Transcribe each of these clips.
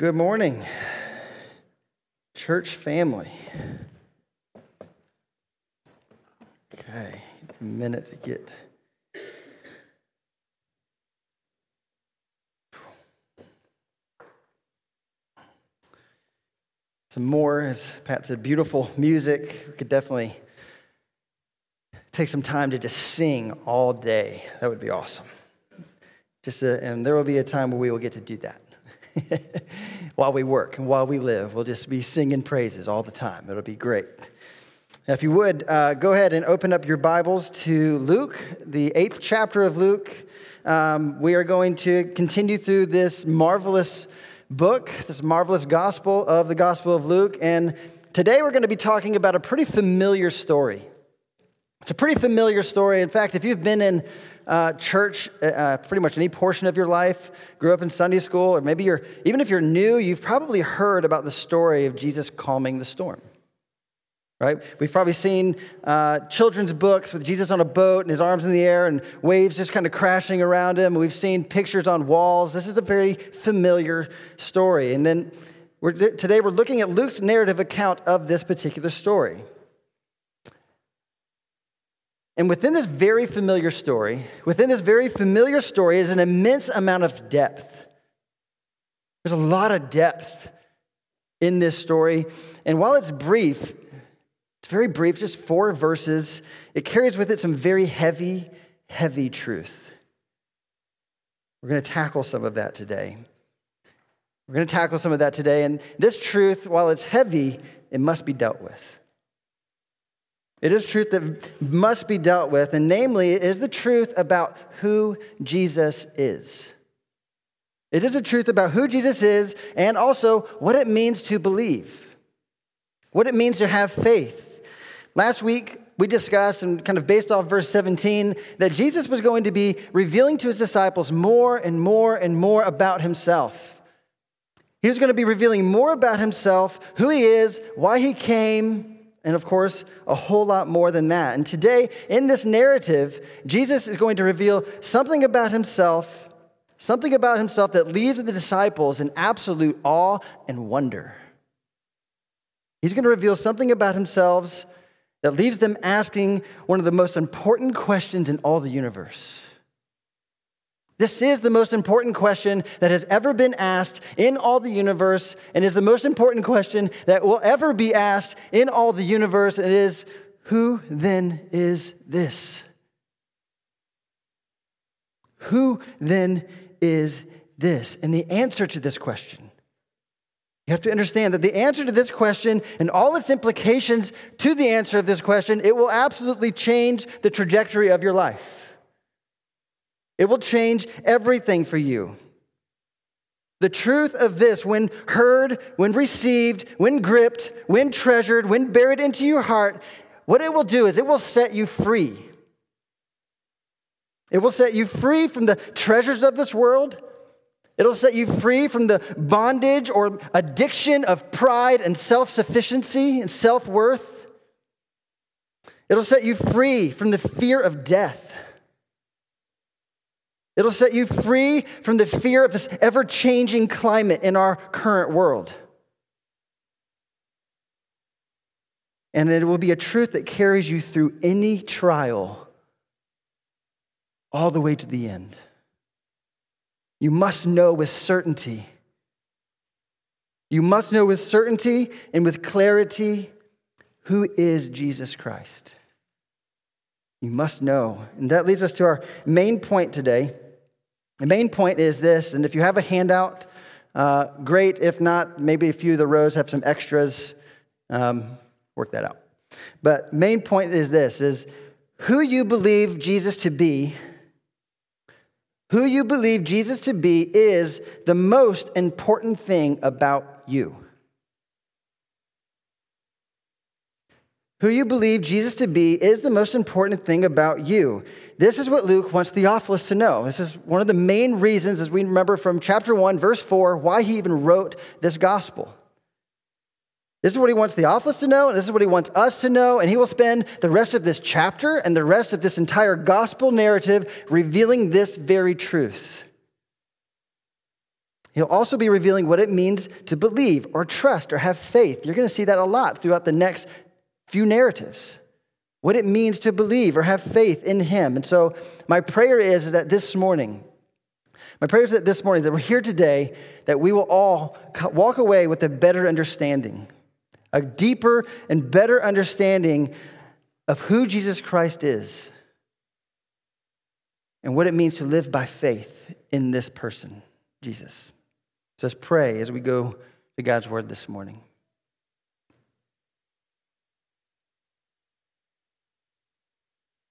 Good morning, church family. Okay, a minute to get. Some more, as Pat said, beautiful music. We could definitely take some time to just sing all day. That would be awesome. Just a, and there will be a time where we will get to do that. while we work and while we live. We'll just be singing praises all the time. It'll be great. Now, if you would, uh, go ahead and open up your Bibles to Luke, the eighth chapter of Luke. Um, we are going to continue through this marvelous book, this marvelous gospel of the Gospel of Luke. And today we're going to be talking about a pretty familiar story. It's a pretty familiar story. In fact, if you've been in uh, church uh, uh, pretty much any portion of your life, grew up in Sunday school, or maybe you're, even if you're new, you've probably heard about the story of Jesus calming the storm. Right? We've probably seen uh, children's books with Jesus on a boat and his arms in the air and waves just kind of crashing around him. We've seen pictures on walls. This is a very familiar story. And then we're, today we're looking at Luke's narrative account of this particular story. And within this very familiar story, within this very familiar story is an immense amount of depth. There's a lot of depth in this story. And while it's brief, it's very brief, just four verses, it carries with it some very heavy, heavy truth. We're going to tackle some of that today. We're going to tackle some of that today. And this truth, while it's heavy, it must be dealt with. It is truth that must be dealt with, and namely, it is the truth about who Jesus is. It is a truth about who Jesus is and also what it means to believe, what it means to have faith. Last week, we discussed, and kind of based off verse 17, that Jesus was going to be revealing to his disciples more and more and more about himself. He was going to be revealing more about himself, who he is, why he came, and of course, a whole lot more than that. And today, in this narrative, Jesus is going to reveal something about himself, something about himself that leaves the disciples in absolute awe and wonder. He's going to reveal something about himself that leaves them asking one of the most important questions in all the universe this is the most important question that has ever been asked in all the universe, and is the most important question that will ever be asked in all the universe. And it is who then is this? Who then is this? And the answer to this question, you have to understand that the answer to this question and all its implications to the answer of this question, it will absolutely change the trajectory of your life. It will change everything for you. The truth of this, when heard, when received, when gripped, when treasured, when buried into your heart, what it will do is it will set you free. It will set you free from the treasures of this world. It'll set you free from the bondage or addiction of pride and self sufficiency and self worth. It'll set you free from the fear of death. It'll set you free from the fear of this ever changing climate in our current world. And it will be a truth that carries you through any trial all the way to the end. You must know with certainty. You must know with certainty and with clarity who is Jesus Christ. You must know. And that leads us to our main point today. The main point is this, and if you have a handout, uh, great. If not, maybe a few of the rows have some extras. Um, work that out. But main point is this: is who you believe Jesus to be. Who you believe Jesus to be is the most important thing about you. Who you believe Jesus to be is the most important thing about you. This is what Luke wants Theophilus to know. This is one of the main reasons, as we remember from chapter 1, verse 4, why he even wrote this gospel. This is what he wants Theophilus to know, and this is what he wants us to know, and he will spend the rest of this chapter and the rest of this entire gospel narrative revealing this very truth. He'll also be revealing what it means to believe or trust or have faith. You're going to see that a lot throughout the next few narratives. What it means to believe or have faith in Him. And so, my prayer is, is that this morning, my prayer is that this morning, is that we're here today, that we will all walk away with a better understanding, a deeper and better understanding of who Jesus Christ is and what it means to live by faith in this person, Jesus. So let's pray as we go to God's word this morning.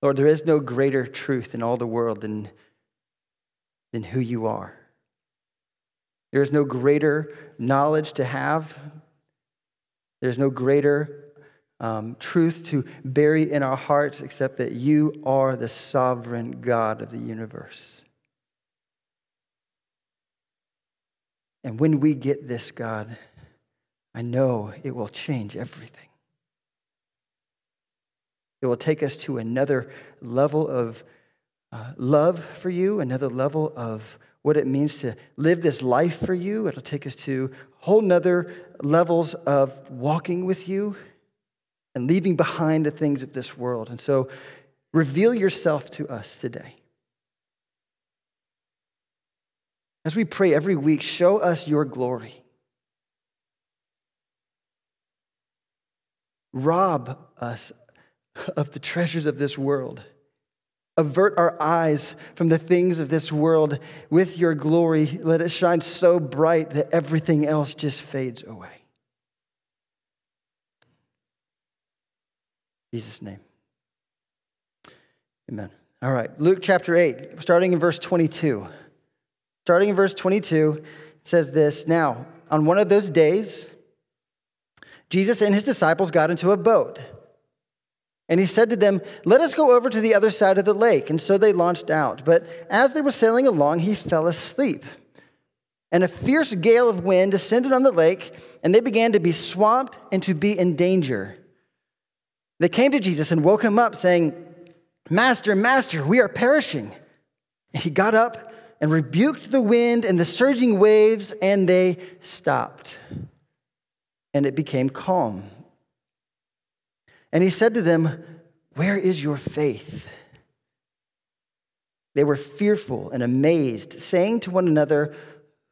Lord, there is no greater truth in all the world than, than who you are. There is no greater knowledge to have. There's no greater um, truth to bury in our hearts except that you are the sovereign God of the universe. And when we get this, God, I know it will change everything. It will take us to another level of uh, love for you, another level of what it means to live this life for you. It'll take us to whole nother levels of walking with you and leaving behind the things of this world. And so reveal yourself to us today. As we pray every week, show us your glory. Rob us of the treasures of this world. Avert our eyes from the things of this world with your glory. Let it shine so bright that everything else just fades away. In Jesus' name. Amen. All right, Luke chapter 8, starting in verse 22. Starting in verse 22, it says this Now, on one of those days, Jesus and his disciples got into a boat. And he said to them, Let us go over to the other side of the lake. And so they launched out. But as they were sailing along, he fell asleep. And a fierce gale of wind descended on the lake, and they began to be swamped and to be in danger. They came to Jesus and woke him up, saying, Master, Master, we are perishing. And he got up and rebuked the wind and the surging waves, and they stopped. And it became calm. And he said to them, Where is your faith? They were fearful and amazed, saying to one another,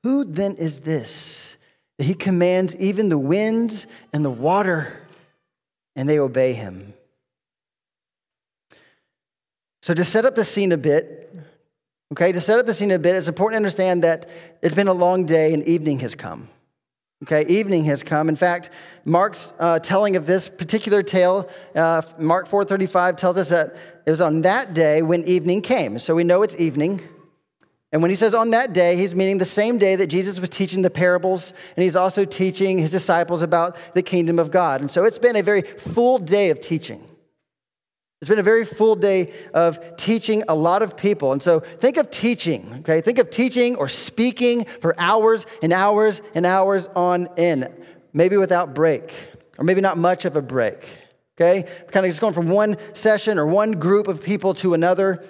Who then is this that he commands even the winds and the water, and they obey him? So, to set up the scene a bit, Okay, to set up the scene a bit, it's important to understand that it's been a long day and evening has come. Okay, evening has come. In fact, Mark's uh, telling of this particular tale, uh, Mark 4:35 tells us that it was on that day when evening came. So we know it's evening. And when he says on that day, he's meaning the same day that Jesus was teaching the parables, and he's also teaching his disciples about the kingdom of God. And so it's been a very full day of teaching. It's been a very full day of teaching a lot of people. And so think of teaching, okay? Think of teaching or speaking for hours and hours and hours on end, maybe without break, or maybe not much of a break, okay? Kind of just going from one session or one group of people to another.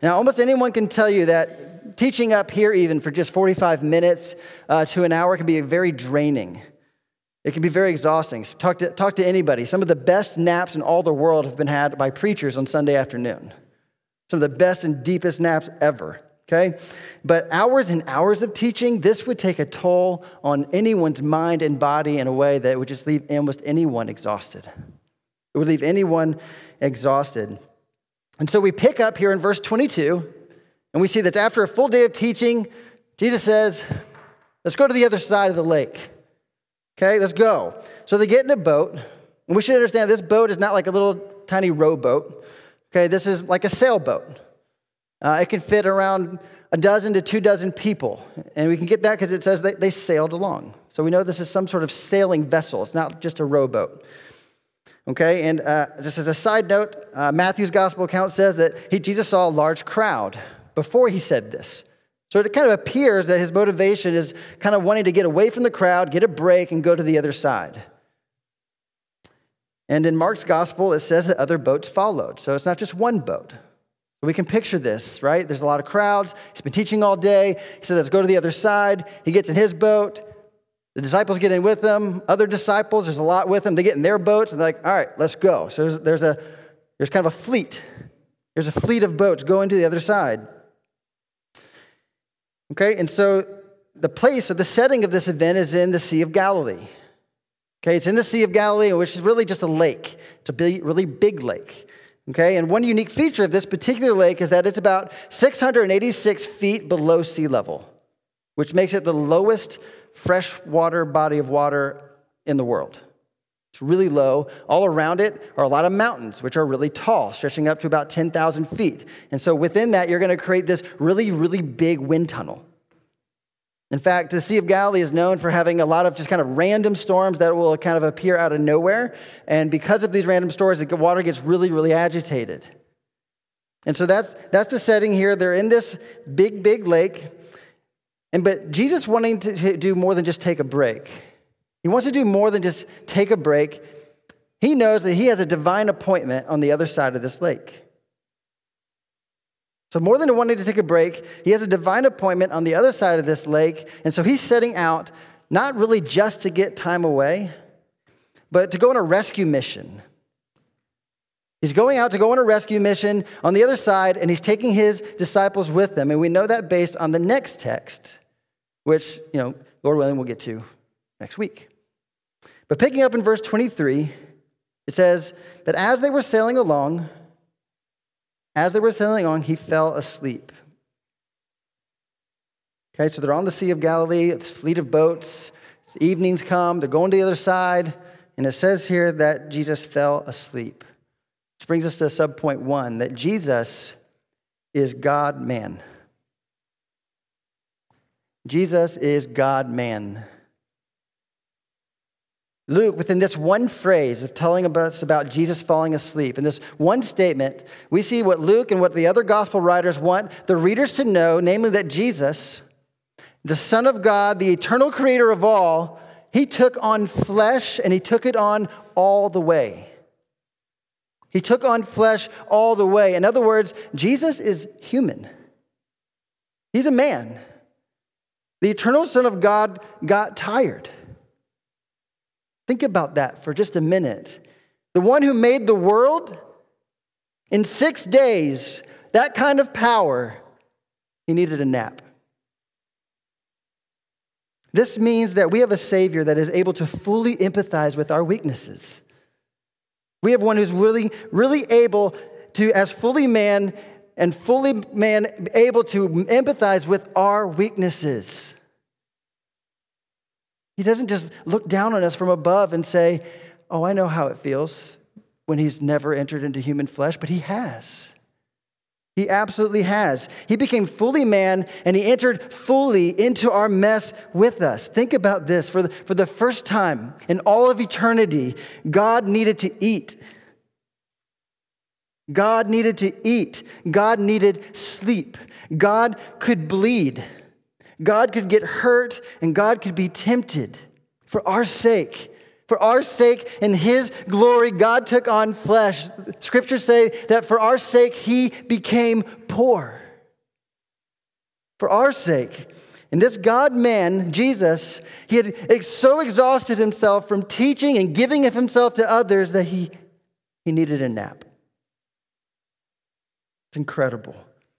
Now, almost anyone can tell you that teaching up here, even for just 45 minutes uh, to an hour, can be very draining. It can be very exhausting. Talk to, talk to anybody. Some of the best naps in all the world have been had by preachers on Sunday afternoon. Some of the best and deepest naps ever. Okay? But hours and hours of teaching, this would take a toll on anyone's mind and body in a way that would just leave almost anyone exhausted. It would leave anyone exhausted. And so we pick up here in verse 22, and we see that after a full day of teaching, Jesus says, Let's go to the other side of the lake. Okay, let's go. So they get in a boat. And we should understand this boat is not like a little tiny rowboat. Okay, this is like a sailboat. Uh, it can fit around a dozen to two dozen people. And we can get that because it says they, they sailed along. So we know this is some sort of sailing vessel, it's not just a rowboat. Okay, and uh, just as a side note, uh, Matthew's gospel account says that he, Jesus saw a large crowd before he said this. So it kind of appears that his motivation is kind of wanting to get away from the crowd, get a break, and go to the other side. And in Mark's gospel, it says that other boats followed. So it's not just one boat. We can picture this, right? There's a lot of crowds. He's been teaching all day. He says, Let's go to the other side. He gets in his boat. The disciples get in with him. Other disciples, there's a lot with them. They get in their boats and they're like, All right, let's go. So there's, there's, a, there's kind of a fleet. There's a fleet of boats going to the other side. Okay, and so the place or the setting of this event is in the Sea of Galilee. Okay, it's in the Sea of Galilee, which is really just a lake. It's a big, really big lake. Okay, and one unique feature of this particular lake is that it's about 686 feet below sea level, which makes it the lowest freshwater body of water in the world. It's really low. All around it are a lot of mountains, which are really tall, stretching up to about 10,000 feet. And so within that, you're going to create this really, really big wind tunnel. In fact, the Sea of Galilee is known for having a lot of just kind of random storms that will kind of appear out of nowhere. And because of these random storms, the water gets really, really agitated. And so that's, that's the setting here. They're in this big, big lake. And but Jesus wanting to do more than just take a break. He wants to do more than just take a break. He knows that he has a divine appointment on the other side of this lake. So, more than wanting to take a break, he has a divine appointment on the other side of this lake. And so he's setting out not really just to get time away, but to go on a rescue mission. He's going out to go on a rescue mission on the other side, and he's taking his disciples with him. And we know that based on the next text, which, you know, Lord willing, we'll get to next week. But picking up in verse 23, it says, But as they were sailing along, as they were sailing on, he fell asleep. Okay, so they're on the Sea of Galilee, it's fleet of boats. It's evenings come, they're going to the other side, and it says here that Jesus fell asleep. Which brings us to subpoint one that Jesus is God man. Jesus is God man. Luke, within this one phrase of telling us about Jesus falling asleep, in this one statement, we see what Luke and what the other gospel writers want the readers to know, namely that Jesus, the Son of God, the eternal creator of all, he took on flesh and he took it on all the way. He took on flesh all the way. In other words, Jesus is human, he's a man. The eternal Son of God got tired. Think about that for just a minute. The one who made the world in six days, that kind of power, he needed a nap. This means that we have a Savior that is able to fully empathize with our weaknesses. We have one who's really, really able to, as fully man and fully man, able to empathize with our weaknesses. He doesn't just look down on us from above and say, Oh, I know how it feels when he's never entered into human flesh, but he has. He absolutely has. He became fully man and he entered fully into our mess with us. Think about this. For the, for the first time in all of eternity, God needed to eat. God needed to eat. God needed sleep. God could bleed. God could get hurt and God could be tempted for our sake. For our sake and His glory, God took on flesh. Scriptures say that for our sake, He became poor. For our sake. And this God man, Jesus, he had so exhausted himself from teaching and giving of himself to others that he, he needed a nap. It's incredible.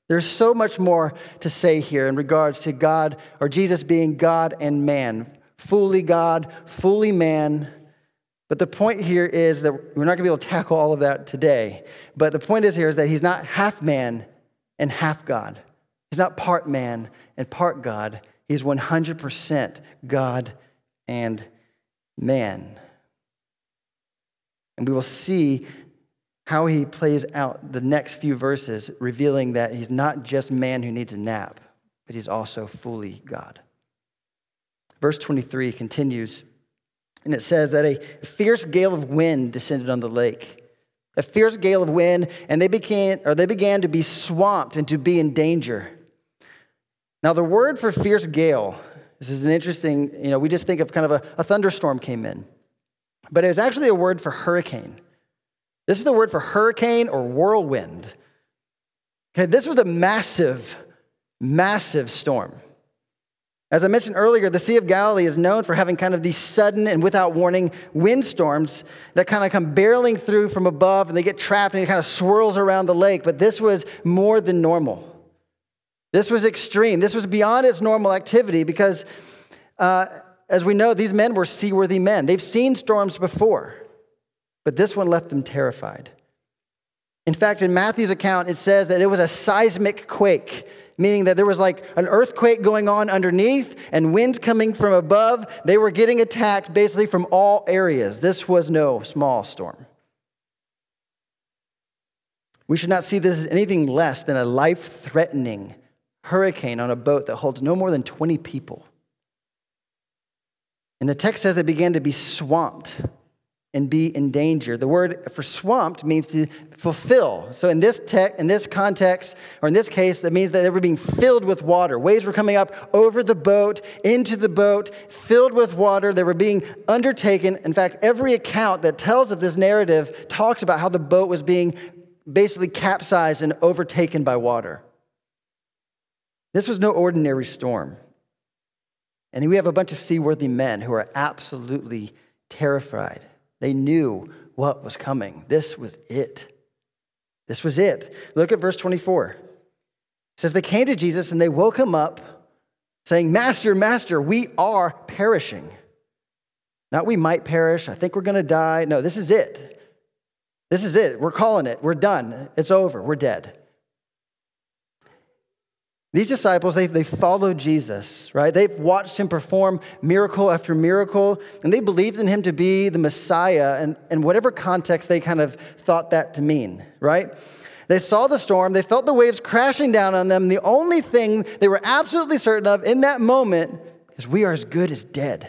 There's so much more to say here in regards to God or Jesus being God and man, fully God, fully man. But the point here is that we're not going to be able to tackle all of that today. But the point is here is that he's not half man and half God. He's not part man and part God. He's 100% God and man. And we will see how he plays out the next few verses, revealing that he's not just man who needs a nap, but he's also fully God. Verse 23 continues, and it says that a fierce gale of wind descended on the lake. A fierce gale of wind, and they began, or they began to be swamped and to be in danger. Now, the word for fierce gale, this is an interesting, you know, we just think of kind of a, a thunderstorm came in, but it was actually a word for hurricane. This is the word for hurricane or whirlwind. Okay, this was a massive, massive storm. As I mentioned earlier, the Sea of Galilee is known for having kind of these sudden and without warning windstorms that kind of come barreling through from above and they get trapped and it kind of swirls around the lake. But this was more than normal. This was extreme. This was beyond its normal activity because, uh, as we know, these men were seaworthy men. They've seen storms before, but this one left them terrified. In fact, in Matthew's account, it says that it was a seismic quake meaning that there was like an earthquake going on underneath and winds coming from above. They were getting attacked basically from all areas. This was no small storm. We should not see this as anything less than a life threatening hurricane on a boat that holds no more than 20 people. And the text says they began to be swamped and be in danger. The word for swamped means to fulfill. So in this text, in this context, or in this case, that means that they were being filled with water. Waves were coming up over the boat, into the boat, filled with water. They were being undertaken. In fact, every account that tells of this narrative talks about how the boat was being basically capsized and overtaken by water. This was no ordinary storm. And we have a bunch of seaworthy men who are absolutely terrified they knew what was coming. This was it. This was it. Look at verse 24. It says, They came to Jesus and they woke him up, saying, Master, Master, we are perishing. Not we might perish. I think we're going to die. No, this is it. This is it. We're calling it. We're done. It's over. We're dead. These disciples, they, they followed Jesus, right? They've watched him perform miracle after miracle, and they believed in him to be the Messiah, and, and whatever context they kind of thought that to mean, right? They saw the storm, they felt the waves crashing down on them. The only thing they were absolutely certain of in that moment is we are as good as dead.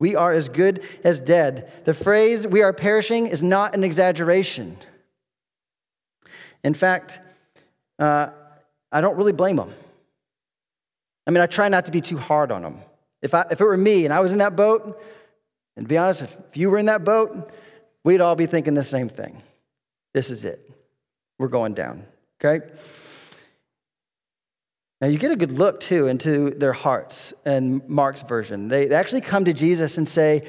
We are as good as dead. The phrase, we are perishing, is not an exaggeration. In fact, uh, I don't really blame them. I mean, I try not to be too hard on them. If, I, if it were me and I was in that boat, and to be honest, if, you were in that boat, we'd all be thinking the same thing. This is it. We're going down, okay? Now, you get a good look, too, into their hearts in Mark's version. They actually come to Jesus and say,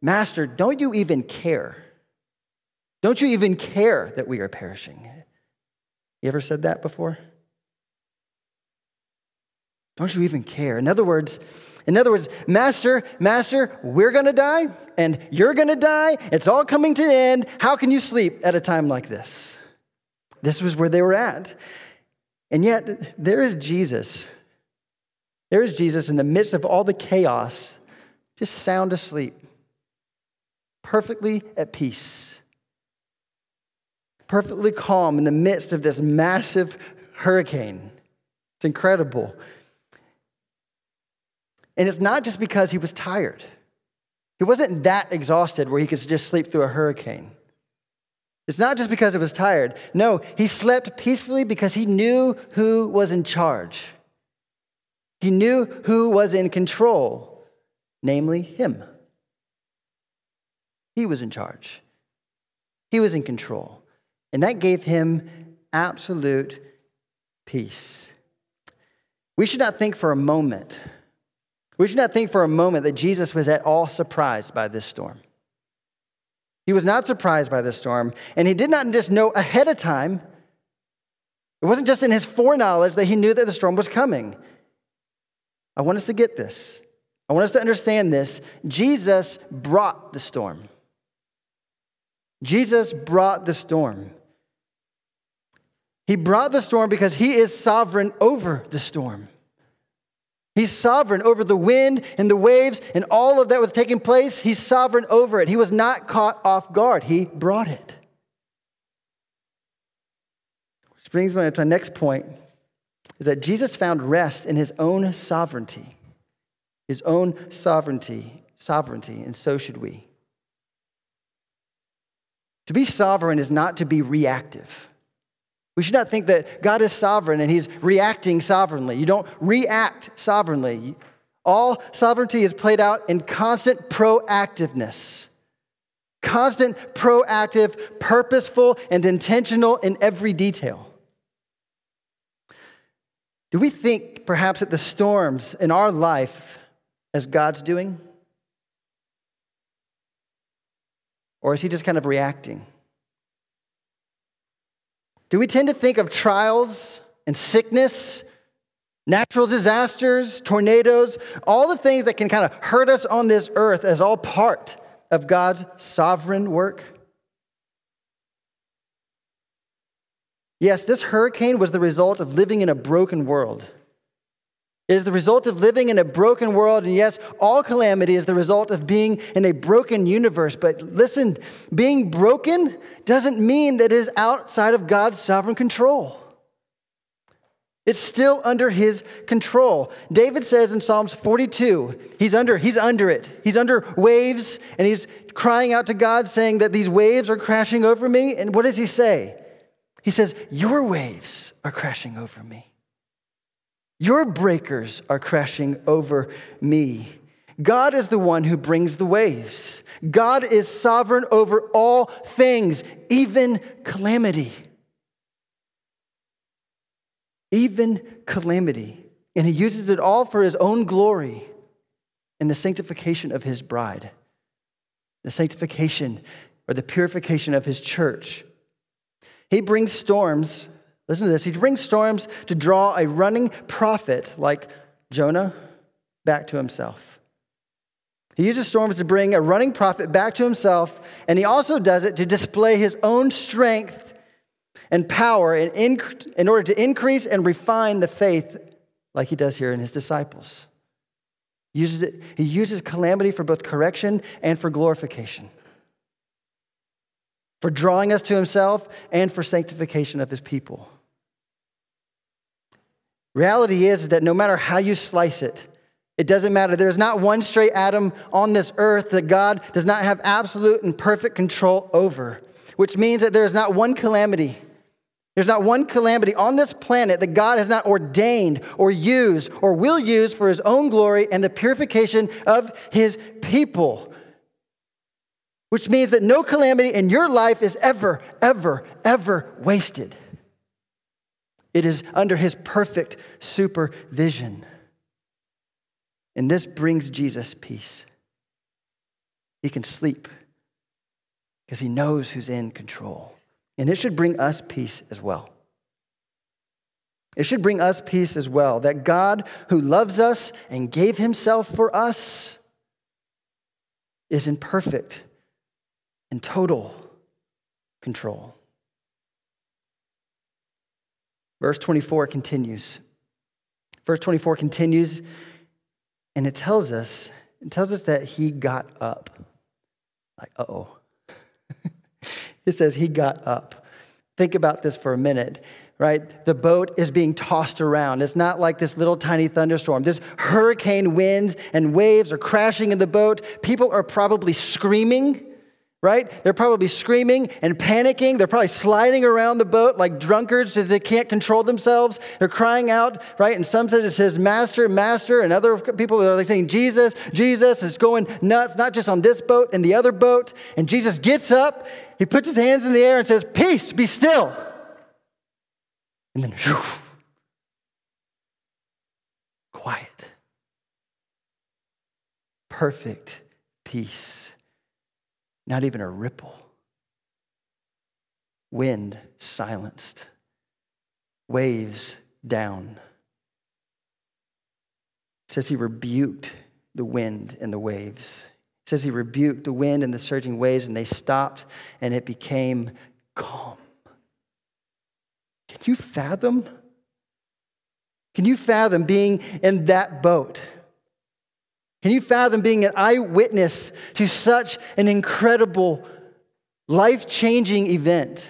Master, don't you even care? Don't you even care that we are perishing? You ever said that before? Don't you even care? In other words, in other words, Master, Master, we're going to die and you're going to die. It's all coming to an end. How can you sleep at a time like this? This was where they were at. And yet, there is Jesus. There is Jesus in the midst of all the chaos, just sound asleep, perfectly at peace, perfectly calm in the midst of this massive hurricane. It's incredible. And it's not just because he was tired. He wasn't that exhausted where he could just sleep through a hurricane. It's not just because he was tired. No, he slept peacefully because he knew who was in charge. He knew who was in control, namely him. He was in charge. He was in control. And that gave him absolute peace. We should not think for a moment we should not think for a moment that Jesus was at all surprised by this storm. He was not surprised by this storm, and he did not just know ahead of time. It wasn't just in his foreknowledge that he knew that the storm was coming. I want us to get this. I want us to understand this. Jesus brought the storm. Jesus brought the storm. He brought the storm because he is sovereign over the storm. He's sovereign over the wind and the waves and all of that was taking place. He's sovereign over it. He was not caught off guard, he brought it. Which brings me to my next point is that Jesus found rest in his own sovereignty. His own sovereignty, sovereignty, and so should we. To be sovereign is not to be reactive. We should not think that God is sovereign and he's reacting sovereignly. You don't react sovereignly. All sovereignty is played out in constant proactiveness. Constant, proactive, purposeful, and intentional in every detail. Do we think perhaps that the storms in our life as God's doing? Or is he just kind of reacting? Do we tend to think of trials and sickness, natural disasters, tornadoes, all the things that can kind of hurt us on this earth as all part of God's sovereign work? Yes, this hurricane was the result of living in a broken world. It is the result of living in a broken world. And yes, all calamity is the result of being in a broken universe. But listen, being broken doesn't mean that it is outside of God's sovereign control. It's still under his control. David says in Psalms 42, he's under, he's under it. He's under waves, and he's crying out to God, saying that these waves are crashing over me. And what does he say? He says, Your waves are crashing over me. Your breakers are crashing over me. God is the one who brings the waves. God is sovereign over all things, even calamity. Even calamity. And he uses it all for his own glory and the sanctification of his bride, the sanctification or the purification of his church. He brings storms, listen to this, he brings storms to draw a running prophet like Jonah back to himself. He uses storms to bring a running prophet back to himself, and he also does it to display his own strength and power in, in, in order to increase and refine the faith like he does here in his disciples. He uses, it, he uses calamity for both correction and for glorification for drawing us to himself and for sanctification of his people. Reality is that no matter how you slice it, it doesn't matter. There's not one stray atom on this earth that God does not have absolute and perfect control over, which means that there's not one calamity. There's not one calamity on this planet that God has not ordained or used or will use for his own glory and the purification of his people which means that no calamity in your life is ever, ever, ever wasted. It is under his perfect supervision. And this brings Jesus peace. He can sleep because he knows who's in control. And it should bring us peace as well. It should bring us peace as well that God, who loves us and gave himself for us, is in perfect and total control. Verse 24 continues. Verse 24 continues, and it tells us, it tells us that he got up. Like, oh. it says he got up. Think about this for a minute, right? The boat is being tossed around. It's not like this little tiny thunderstorm. This hurricane winds and waves are crashing in the boat. People are probably screaming right? They're probably screaming and panicking. They're probably sliding around the boat like drunkards as they can't control themselves. They're crying out, right? And some says it says master, master, and other people are like saying Jesus, Jesus is going nuts, not just on this boat and the other boat. And Jesus gets up, he puts his hands in the air and says, Peace, be still. And then, whew, quiet. Perfect peace not even a ripple. Wind silenced, waves down. It says he rebuked the wind and the waves. It says he rebuked the wind and the surging waves, and they stopped, and it became calm. Can you fathom? Can you fathom being in that boat? Can you fathom being an eyewitness to such an incredible, life changing event?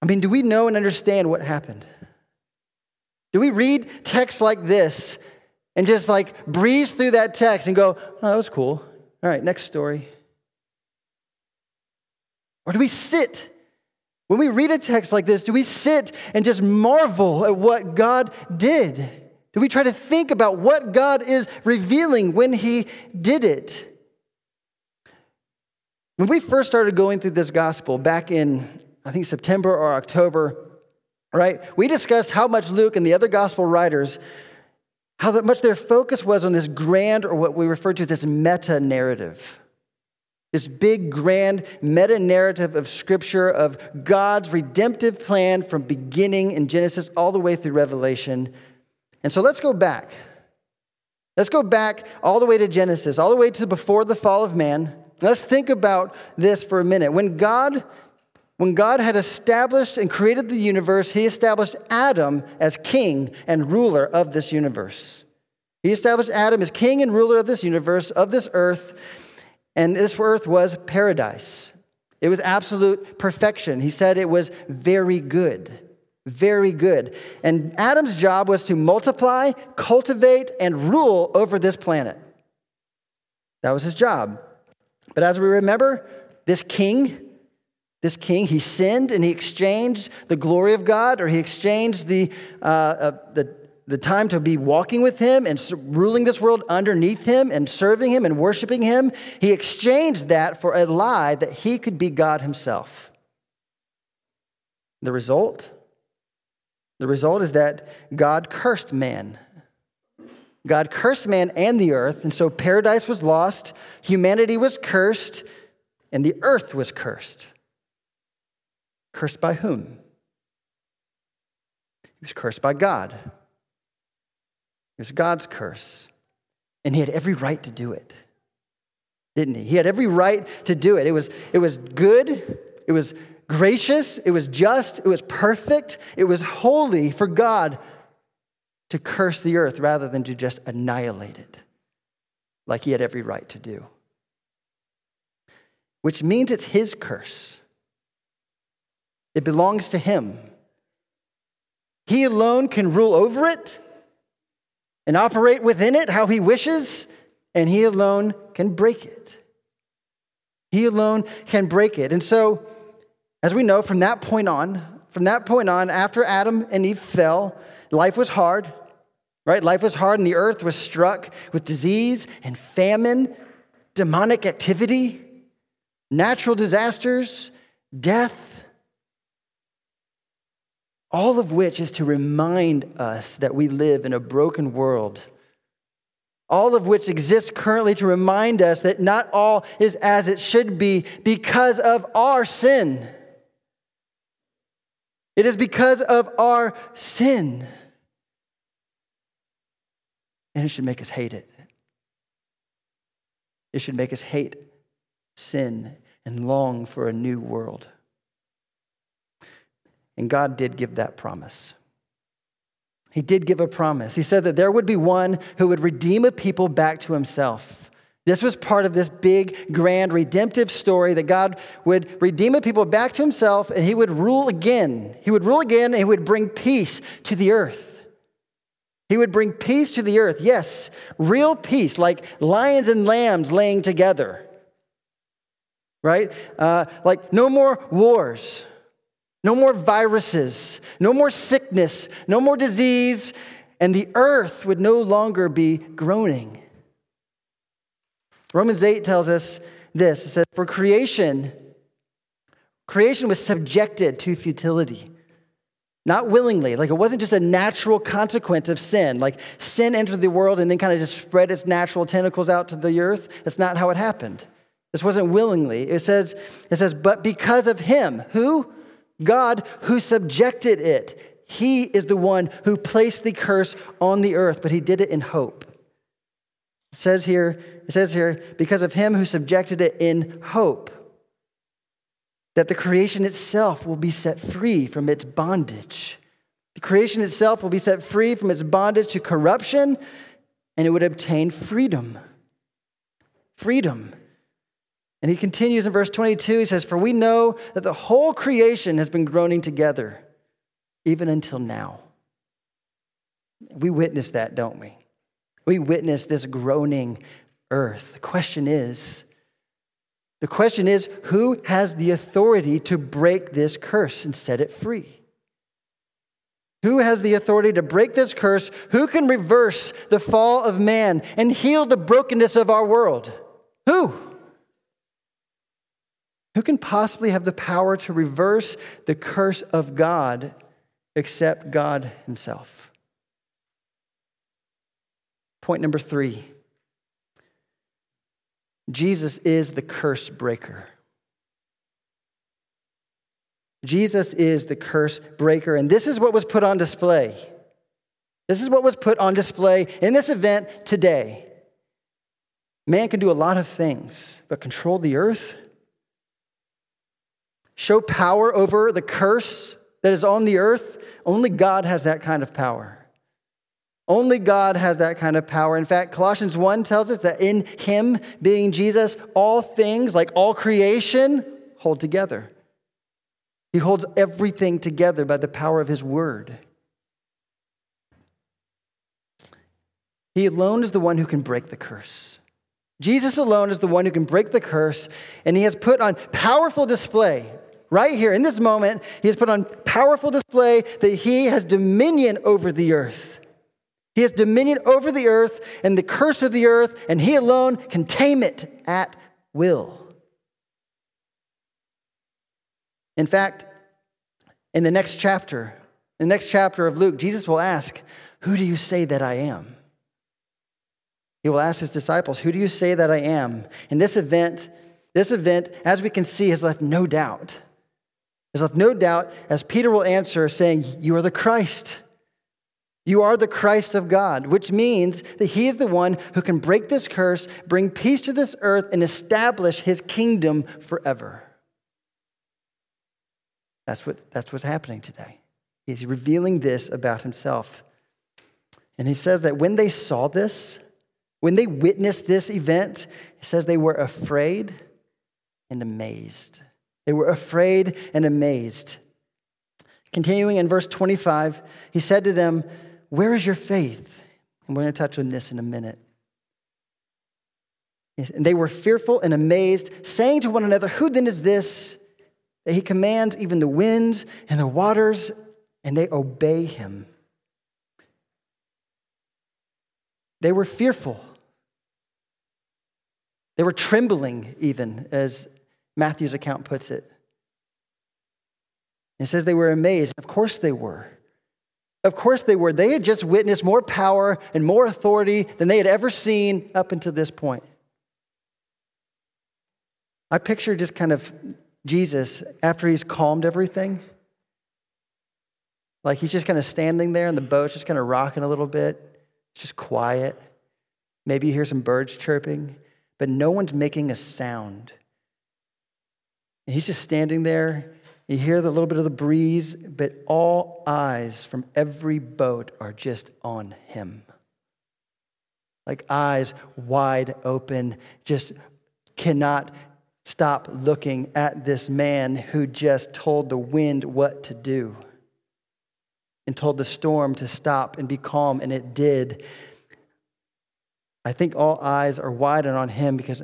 I mean, do we know and understand what happened? Do we read texts like this and just like breeze through that text and go, oh, that was cool. All right, next story. Or do we sit? When we read a text like this, do we sit and just marvel at what God did? Do we try to think about what God is revealing when He did it? When we first started going through this gospel back in, I think, September or October right? We discussed how much Luke and the other gospel writers, how much their focus was on this grand, or what we refer to as this meta narrative. This big, grand meta narrative of Scripture of God's redemptive plan from beginning in Genesis all the way through Revelation. And so let's go back. Let's go back all the way to Genesis, all the way to before the fall of man. Let's think about this for a minute. When God when God had established and created the universe, he established Adam as king and ruler of this universe. He established Adam as king and ruler of this universe, of this earth, and this earth was paradise. It was absolute perfection. He said it was very good. Very good. And Adam's job was to multiply, cultivate, and rule over this planet. That was his job. But as we remember, this king, this king, he sinned and he exchanged the glory of God, or he exchanged the, uh, uh, the the time to be walking with him and ruling this world underneath him and serving him and worshiping him, he exchanged that for a lie that he could be God himself. The result? The result is that God cursed man. God cursed man and the earth, and so paradise was lost, humanity was cursed, and the earth was cursed. Cursed by whom? He was cursed by God. It was God's curse. And he had every right to do it, didn't he? He had every right to do it. It was, it was good, it was gracious, it was just, it was perfect, it was holy for God to curse the earth rather than to just annihilate it like he had every right to do. Which means it's his curse. It belongs to him. He alone can rule over it and operate within it how he wishes, and he alone can break it. He alone can break it. And so, as we know from that point on, from that point on, after Adam and Eve fell, life was hard, right? Life was hard, and the earth was struck with disease and famine, demonic activity, natural disasters, death, all of which is to remind us that we live in a broken world. All of which exists currently to remind us that not all is as it should be because of our sin. It is because of our sin. And it should make us hate it. It should make us hate sin and long for a new world. And God did give that promise. He did give a promise. He said that there would be one who would redeem a people back to himself. This was part of this big, grand, redemptive story that God would redeem a people back to himself and he would rule again. He would rule again and he would bring peace to the earth. He would bring peace to the earth. Yes, real peace, like lions and lambs laying together. Right? Uh, like no more wars. No more viruses, no more sickness, no more disease, and the earth would no longer be groaning. Romans 8 tells us this it says, For creation, creation was subjected to futility. Not willingly, like it wasn't just a natural consequence of sin. Like sin entered the world and then kind of just spread its natural tentacles out to the earth. That's not how it happened. This wasn't willingly. It says, it says, but because of him, who? God who subjected it. He is the one who placed the curse on the earth, but he did it in hope. It says here, it says here, because of him who subjected it in hope, that the creation itself will be set free from its bondage. The creation itself will be set free from its bondage to corruption, and it would obtain freedom. Freedom. And he continues in verse 22, he says, For we know that the whole creation has been groaning together, even until now. We witness that, don't we? We witness this groaning earth. The question is, the question is, who has the authority to break this curse and set it free? Who has the authority to break this curse? Who can reverse the fall of man and heal the brokenness of our world? Who? Who can possibly have the power to reverse the curse of God except God Himself. Point number three Jesus is the curse breaker. Jesus is the curse breaker. And this is what was put on display. This is what was put on display in this event today. Man can do a lot of things, but control the earth, show power over the curse that is on the earth, only God has that kind of power. Only God has that kind of power. In fact, Colossians 1 tells us that in Him, being Jesus, all things, like all creation, hold together. He holds everything together by the power of His word. He alone is the one who can break the curse. Jesus alone is the one who can break the curse, and He has put on powerful display right here in this moment, He has put on powerful display that He has dominion over the earth. He has dominion over the earth and the curse of the earth, and He alone can tame it at will. In fact, in the next chapter, in the next chapter of Luke, Jesus will ask, Who do you say that I am? He will ask his disciples, Who do you say that I am? And this event, this event, as we can see, has left no doubt. Has left no doubt, as Peter will answer, saying, You are the Christ. You are the Christ of God, which means that He is the one who can break this curse, bring peace to this earth, and establish His kingdom forever. That's, what, that's what's happening today. He's revealing this about Himself. And He says that when they saw this, when they witnessed this event, He says they were afraid and amazed. They were afraid and amazed. Continuing in verse 25, He said to them, where is your faith? And we're going to touch on this in a minute. And they were fearful and amazed, saying to one another, Who then is this that he commands even the winds and the waters, and they obey him? They were fearful. They were trembling, even, as Matthew's account puts it. It says they were amazed. Of course they were. Of course they were. They had just witnessed more power and more authority than they had ever seen up until this point. I picture just kind of Jesus after he's calmed everything. Like he's just kind of standing there and the boat's just kind of rocking a little bit. It's just quiet. Maybe you hear some birds chirping, but no one's making a sound. And he's just standing there you hear the little bit of the breeze, but all eyes from every boat are just on him. Like eyes wide open, just cannot stop looking at this man who just told the wind what to do and told the storm to stop and be calm, and it did. I think all eyes are wide on him because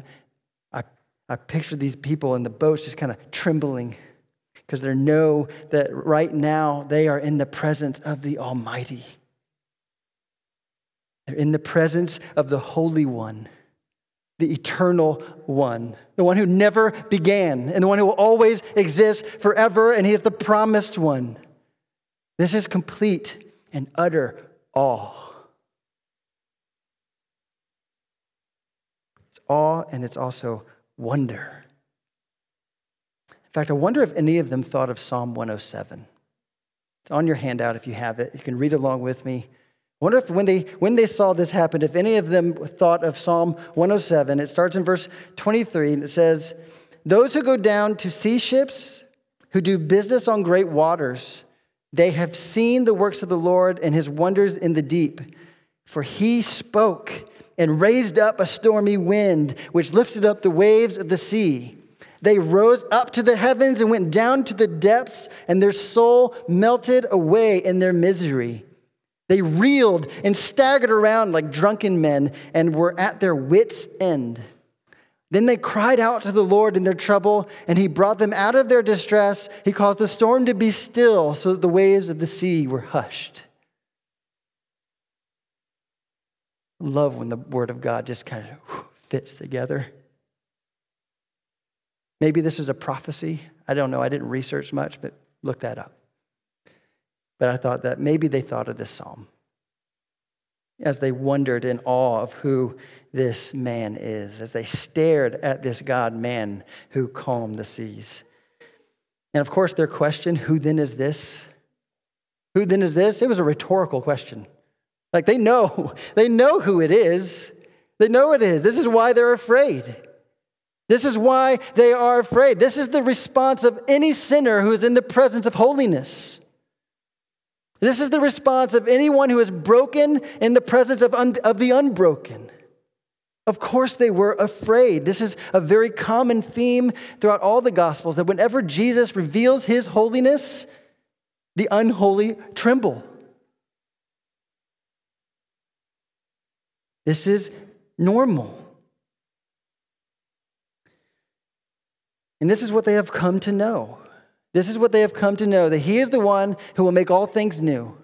I, I picture these people in the boats just kind of trembling because they know that right now they are in the presence of the Almighty. They're in the presence of the Holy One, the Eternal One, the one who never began, and the one who will always exist forever, and He is the promised one. This is complete and utter awe. It's awe and it's also wonder. In fact, I wonder if any of them thought of Psalm 107. It's on your handout if you have it. You can read along with me. I wonder if when they, when they saw this happen, if any of them thought of Psalm 107. It starts in verse 23 and it says, Those who go down to sea ships, who do business on great waters, they have seen the works of the Lord and his wonders in the deep. For he spoke and raised up a stormy wind, which lifted up the waves of the sea. They rose up to the heavens and went down to the depths, and their soul melted away in their misery. They reeled and staggered around like drunken men and were at their wits' end. Then they cried out to the Lord in their trouble, and He brought them out of their distress. He caused the storm to be still so that the waves of the sea were hushed. Love when the Word of God just kind of fits together. Maybe this is a prophecy. I don't know. I didn't research much, but look that up. But I thought that maybe they thought of this psalm as they wondered in awe of who this man is, as they stared at this God man who calmed the seas. And of course, their question, who then is this? Who then is this? It was a rhetorical question. Like they know, they know who it is. They know it is. This is why they're afraid. This is why they are afraid. This is the response of any sinner who is in the presence of holiness. This is the response of anyone who is broken in the presence of, un- of the unbroken. Of course, they were afraid. This is a very common theme throughout all the Gospels that whenever Jesus reveals his holiness, the unholy tremble. This is normal. And this is what they have come to know. This is what they have come to know that He is the one who will make all things new.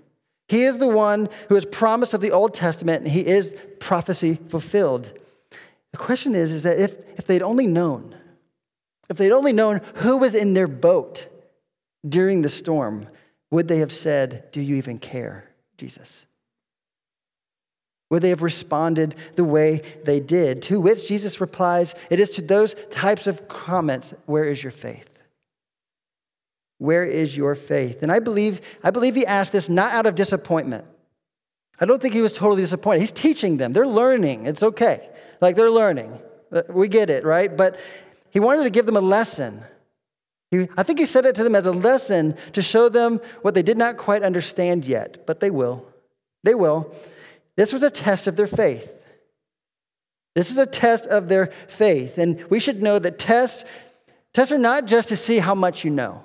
He is the one who is promised of the Old Testament, and He is prophecy fulfilled. The question is, is that if, if they'd only known, if they'd only known who was in their boat during the storm, would they have said, Do you even care, Jesus? Would they have responded the way they did? To which Jesus replies, It is to those types of comments, Where is your faith? Where is your faith? And I believe, I believe he asked this not out of disappointment. I don't think he was totally disappointed. He's teaching them. They're learning. It's okay. Like they're learning. Uh, we get it, right? But he wanted to give them a lesson. He, I think he said it to them as a lesson to show them what they did not quite understand yet, but they will. They will. This was a test of their faith. This is a test of their faith. And we should know that tests, tests are not just to see how much you know.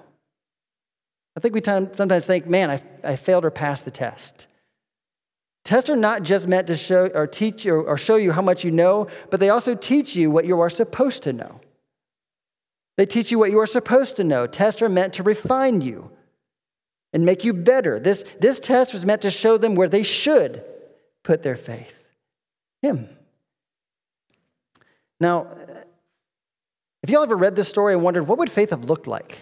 I think we sometimes think, man, I, I failed or passed the test. Tests are not just meant to show or teach you or show you how much you know, but they also teach you what you are supposed to know. They teach you what you are supposed to know. Tests are meant to refine you and make you better. This, this test was meant to show them where they should put their faith Him. Now, if y'all ever read this story and wondered what would faith have looked like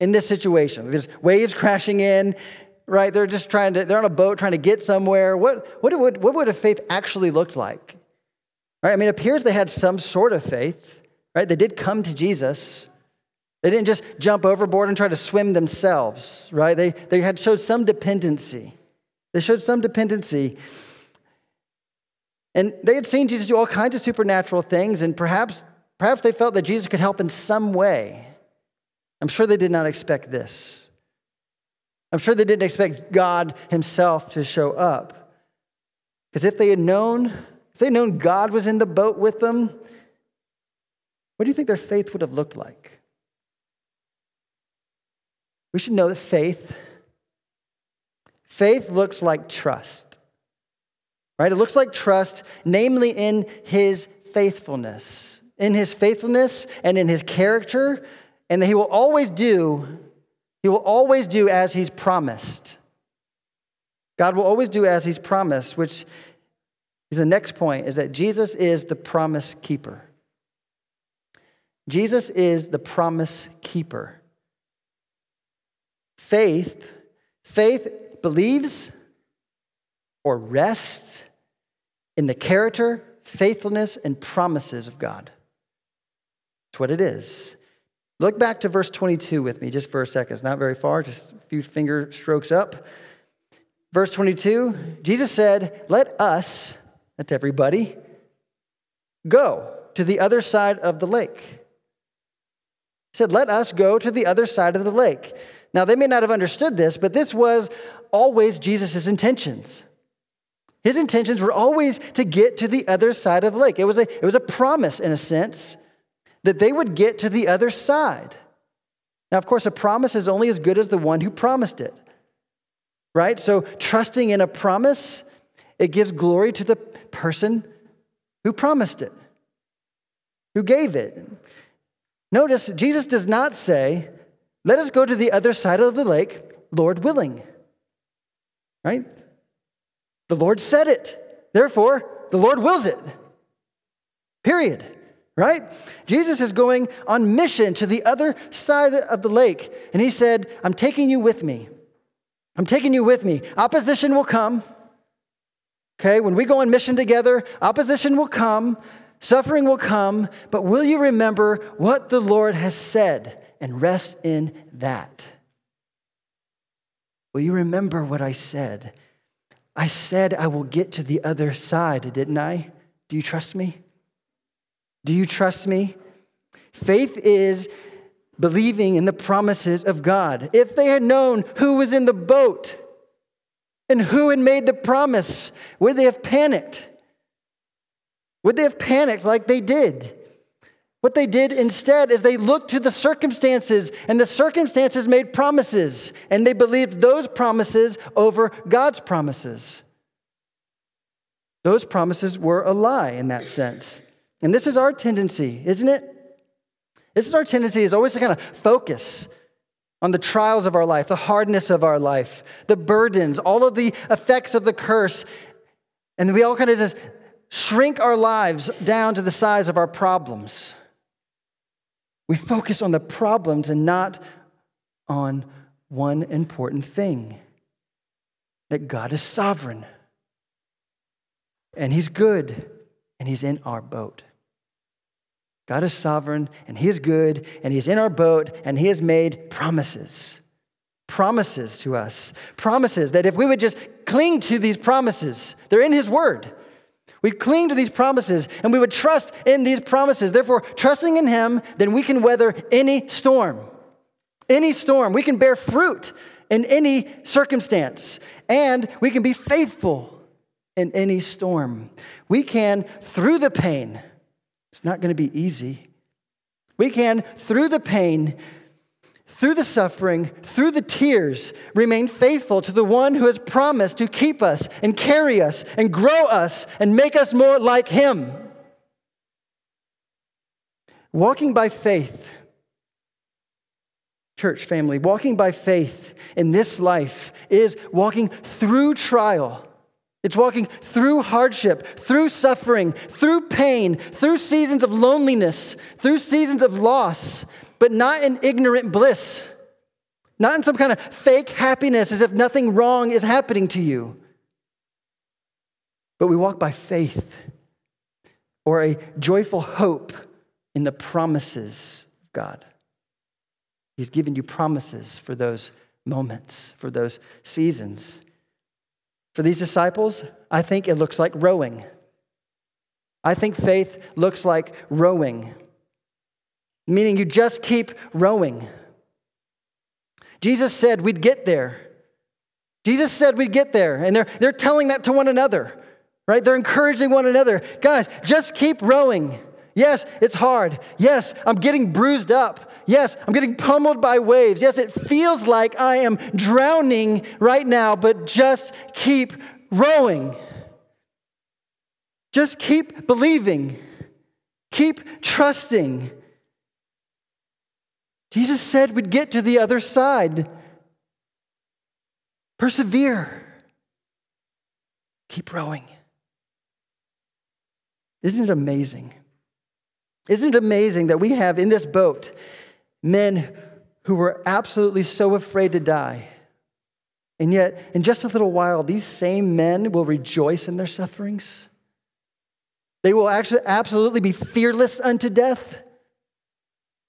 in this situation? There's waves crashing in, right? They're just trying to, they're on a boat trying to get somewhere. What, what, would, what would a faith actually look like? Right? I mean, it appears they had some sort of faith, right? They did come to Jesus. They didn't just jump overboard and try to swim themselves, right? They, they had showed some dependency. They showed some dependency. And they had seen Jesus do all kinds of supernatural things, and perhaps, perhaps they felt that Jesus could help in some way. I'm sure they did not expect this. I'm sure they didn't expect God Himself to show up. Because if they had known, if they'd known God was in the boat with them, what do you think their faith would have looked like? We should know that faith, faith looks like trust. Right? It looks like trust, namely in his faithfulness. In his faithfulness and in his character, and that he will always do he will always do as he's promised. God will always do as he's promised, which is the next point is that Jesus is the promise keeper. Jesus is the promise keeper. Faith, faith believes or rests in the character, faithfulness, and promises of God. That's what it is. Look back to verse 22 with me just for a second. It's not very far, just a few finger strokes up. Verse 22 Jesus said, Let us, that's everybody, go to the other side of the lake. He said, Let us go to the other side of the lake. Now, they may not have understood this, but this was always Jesus' intentions. His intentions were always to get to the other side of the lake. It was a, it was a promise, in a sense that they would get to the other side. Now, of course, a promise is only as good as the one who promised it, right? So, trusting in a promise, it gives glory to the person who promised it, who gave it. Notice, Jesus does not say, Let us go to the other side of the lake, Lord willing, right? The Lord said it. Therefore, the Lord wills it. Period right? Jesus is going on mission to the other side of the lake, and he said, I'm taking you with me. I'm taking you with me. Opposition will come. Okay, when we go on mission together, opposition will come, suffering will come, but will you remember what the Lord has said and rest in that? Will you remember what I said? I said I will get to the other side, didn't I? Do you trust me? Do you trust me? Faith is believing in the promises of God. If they had known who was in the boat and who had made the promise, would they have panicked? Would they have panicked like they did? What they did instead is they looked to the circumstances, and the circumstances made promises, and they believed those promises over God's promises. Those promises were a lie in that sense. And this is our tendency, isn't it? This is our tendency, is always to kind of focus on the trials of our life, the hardness of our life, the burdens, all of the effects of the curse. And we all kind of just shrink our lives down to the size of our problems. We focus on the problems and not on one important thing that God is sovereign and He's good and He's in our boat. God is sovereign and He is good and He's in our boat and He has made promises. Promises to us. Promises that if we would just cling to these promises, they're in His Word. We'd cling to these promises and we would trust in these promises. Therefore, trusting in Him, then we can weather any storm. Any storm. We can bear fruit in any circumstance. And we can be faithful in any storm. We can, through the pain, it's not going to be easy. We can, through the pain, through the suffering, through the tears, remain faithful to the one who has promised to keep us and carry us and grow us and make us more like him. Walking by faith, church family, walking by faith in this life is walking through trial. It's walking through hardship, through suffering, through pain, through seasons of loneliness, through seasons of loss, but not in ignorant bliss, not in some kind of fake happiness as if nothing wrong is happening to you. But we walk by faith or a joyful hope in the promises of God. He's given you promises for those moments, for those seasons. For these disciples, I think it looks like rowing. I think faith looks like rowing meaning you just keep rowing. Jesus said we'd get there. Jesus said we'd get there, and they're, they're telling that to one another, right? They're encouraging one another. Guys, just keep rowing. Yes, it's hard. Yes, I'm getting bruised up. Yes, I'm getting pummeled by waves. Yes, it feels like I am drowning right now, but just keep rowing. Just keep believing. Keep trusting. Jesus said we'd get to the other side. Persevere. Keep rowing. Isn't it amazing? Isn't it amazing that we have in this boat men who were absolutely so afraid to die? And yet, in just a little while, these same men will rejoice in their sufferings. They will actually absolutely be fearless unto death.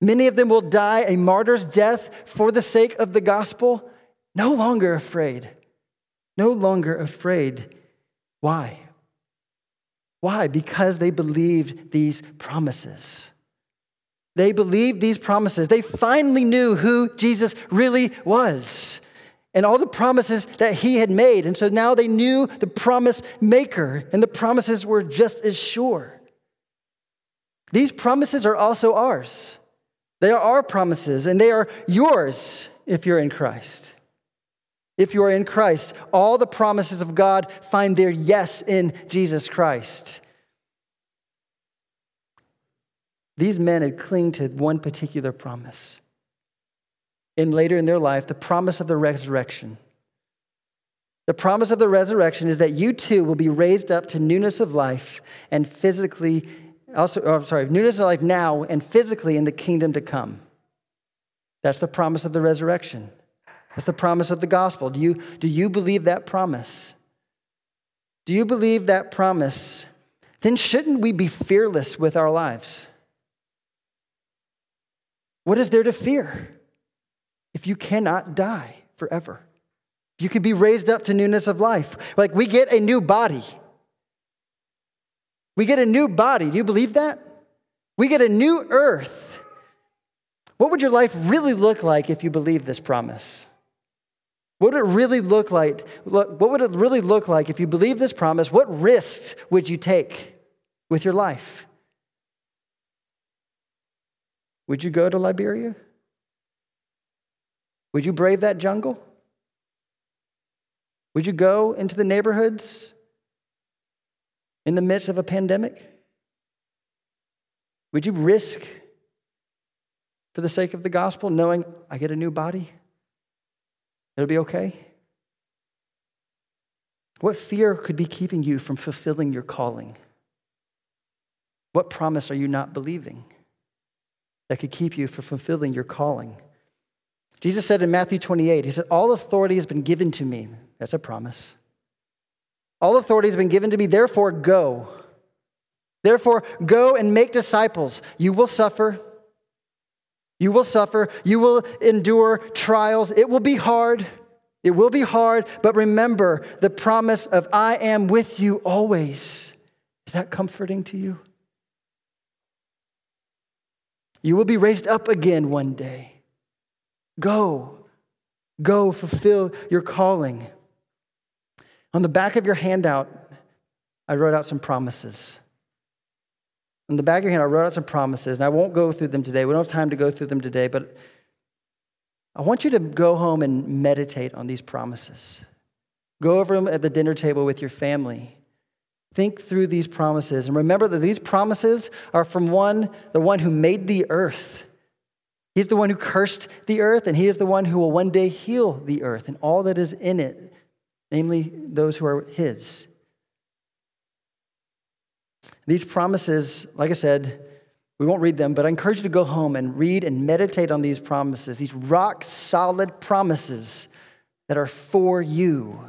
Many of them will die a martyr's death for the sake of the gospel, no longer afraid. No longer afraid. Why? Why? Because they believed these promises. They believed these promises. They finally knew who Jesus really was and all the promises that he had made. And so now they knew the promise maker, and the promises were just as sure. These promises are also ours. They are our promises, and they are yours if you're in Christ. If you are in Christ, all the promises of God find their yes in Jesus Christ. These men had clung to one particular promise. And later in their life, the promise of the resurrection. The promise of the resurrection is that you too will be raised up to newness of life and physically also, oh, sorry, newness of life now and physically in the kingdom to come. That's the promise of the resurrection. That's the promise of the gospel. Do you, do you believe that promise? Do you believe that promise? Then shouldn't we be fearless with our lives? What is there to fear if you cannot die forever? You can be raised up to newness of life. Like we get a new body. We get a new body. Do you believe that? We get a new earth. What would your life really look like if you believed this promise? What would it really look like? What would it really look like if you believe this promise? What risks would you take with your life? Would you go to Liberia? Would you brave that jungle? Would you go into the neighborhoods in the midst of a pandemic? Would you risk for the sake of the gospel, knowing I get a new body? It'll be okay? What fear could be keeping you from fulfilling your calling? What promise are you not believing that could keep you from fulfilling your calling? Jesus said in Matthew 28, He said, All authority has been given to me. That's a promise. All authority has been given to me, therefore go. Therefore, go and make disciples. You will suffer. You will suffer. You will endure trials. It will be hard. It will be hard, but remember the promise of I am with you always. Is that comforting to you? You will be raised up again one day. Go. Go fulfill your calling. On the back of your handout, I wrote out some promises. On the back of your hand, I wrote out some promises, and I won't go through them today. We don't have time to go through them today, but I want you to go home and meditate on these promises. Go over them at the dinner table with your family. Think through these promises and remember that these promises are from one, the one who made the earth. He's the one who cursed the earth, and he is the one who will one day heal the earth and all that is in it namely those who are his. These promises, like I said, we won't read them, but I encourage you to go home and read and meditate on these promises, these rock solid promises that are for you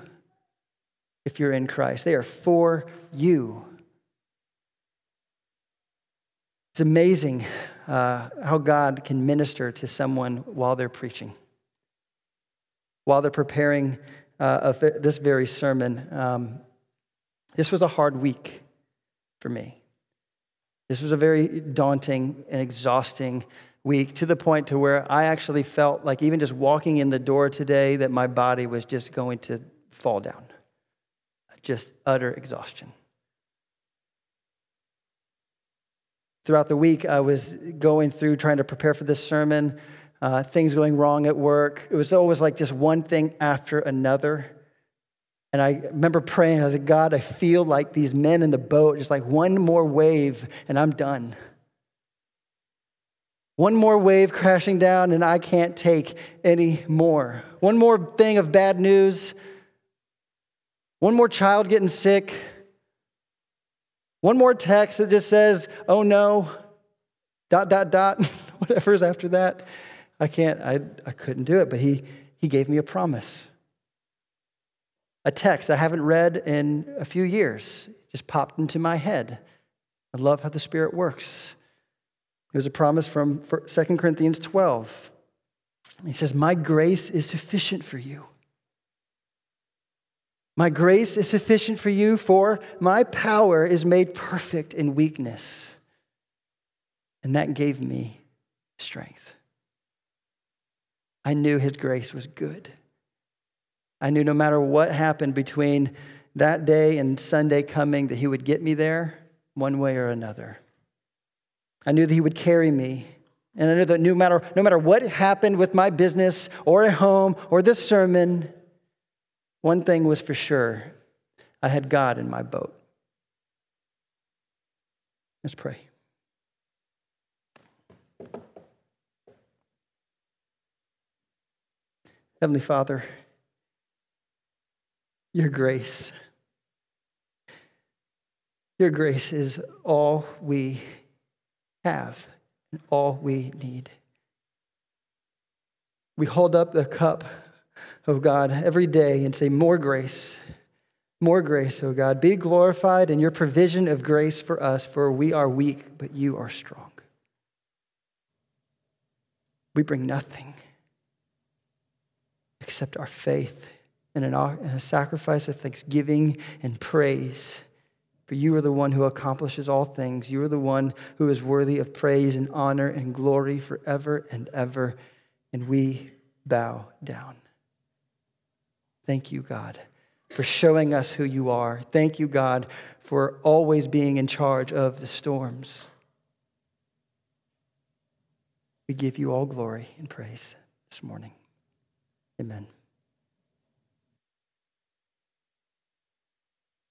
if you're in Christ. They are for you. It's amazing uh, how God can minister to someone while they're preaching, while they're preparing uh, of this very sermon. Um, this was a hard week for me. This was a very daunting and exhausting week to the point to where I actually felt like even just walking in the door today that my body was just going to fall down. Just utter exhaustion. Throughout the week, I was going through trying to prepare for this sermon uh, things going wrong at work. It was always like just one thing after another. And I remember praying, I was like, God, I feel like these men in the boat, just like one more wave and I'm done. One more wave crashing down and I can't take any more. One more thing of bad news. One more child getting sick. One more text that just says, oh no, dot, dot, dot, whatever's after that. I can't, I, I couldn't do it, but he, he gave me a promise. A text I haven't read in a few years just popped into my head. I love how the Spirit works. It was a promise from 2 Corinthians 12. He says, My grace is sufficient for you. My grace is sufficient for you, for my power is made perfect in weakness. And that gave me strength. I knew His grace was good. I knew no matter what happened between that day and Sunday coming, that He would get me there one way or another. I knew that He would carry me. And I knew that no matter, no matter what happened with my business or at home or this sermon, one thing was for sure I had God in my boat. Let's pray. Heavenly Father, your grace, your grace is all we have and all we need. We hold up the cup of God, every day and say, More grace, more grace, oh God. Be glorified in your provision of grace for us, for we are weak, but you are strong. We bring nothing except our faith and, an, and a sacrifice of thanksgiving and praise. For you are the one who accomplishes all things. You are the one who is worthy of praise and honor and glory forever and ever. And we bow down. Thank you, God, for showing us who you are. Thank you, God, for always being in charge of the storms. We give you all glory and praise this morning. Amen.